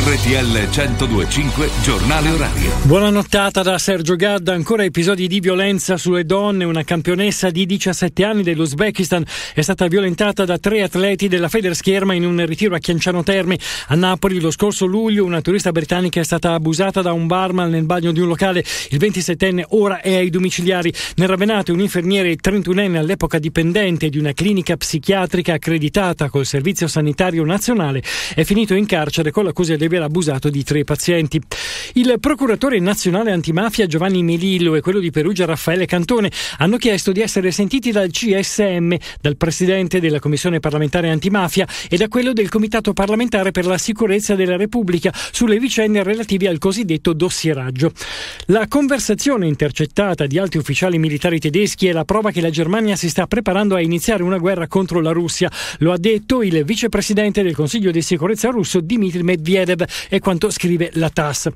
RTL 1025 Giornale Orario. Buona nottata da Sergio Gadda. Ancora episodi di violenza sulle donne. Una campionessa di 17 anni dell'Uzbekistan è stata violentata da tre atleti della Federscherma in un ritiro a Chianciano Terme. A Napoli lo scorso luglio una turista britannica è stata abusata da un barman nel bagno di un locale. Il 27enne ora è ai domiciliari. Nel Ravenato un infermiere 31enne all'epoca dipendente di una clinica psichiatrica accreditata col Servizio Sanitario Nazionale è finito in carcere con l'accusa di aver abusato di tre pazienti. Il procuratore nazionale antimafia Giovanni Melillo e quello di Perugia Raffaele Cantone hanno chiesto di essere sentiti dal CSM, dal presidente della Commissione parlamentare antimafia e da quello del Comitato parlamentare per la sicurezza della Repubblica sulle vicende relative al cosiddetto dossieraggio. La conversazione intercettata di alti ufficiali militari tedeschi è la prova che la Germania si sta preparando a iniziare una guerra contro la Russia. Lo ha detto il vicepresidente del Consiglio di sicurezza russo Dmitry Medvedev e quanto scrive la TAS.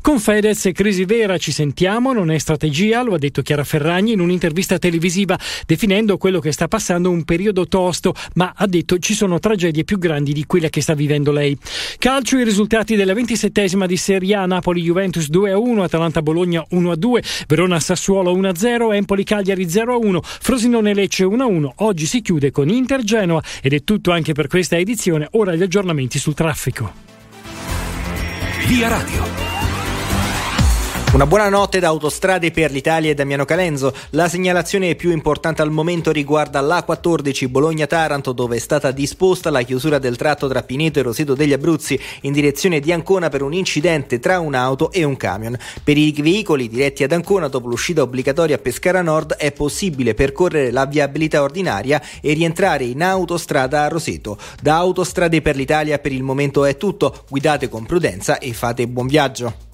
Con Fedez è crisi vera, ci sentiamo, non è strategia, lo ha detto Chiara Ferragni in un'intervista televisiva, definendo quello che sta passando un periodo tosto, ma ha detto ci sono tragedie più grandi di quella che sta vivendo lei. Calcio i risultati della ventisettesima di Serie A, Napoli-Juventus 2-1, Atalanta-Bologna 1-2, Verona-Sassuolo 1-0, Empoli-Cagliari 0-1, Frosinone-Lecce 1-1. Oggi si chiude con Inter-Genoa ed è tutto anche per questa edizione, ora gli aggiornamenti sul traffico. Via Radio. Una buona notte da Autostrade per l'Italia e Damiano Calenzo. La segnalazione più importante al momento riguarda l'A14 Bologna-Taranto dove è stata disposta la chiusura del tratto tra Pineto e Roseto degli Abruzzi in direzione di Ancona per un incidente tra un'auto e un camion. Per i veicoli diretti ad Ancona dopo l'uscita obbligatoria a Pescara Nord è possibile percorrere la viabilità ordinaria e rientrare in autostrada a Roseto. Da Autostrade per l'Italia per il momento è tutto. Guidate con prudenza e fate buon viaggio.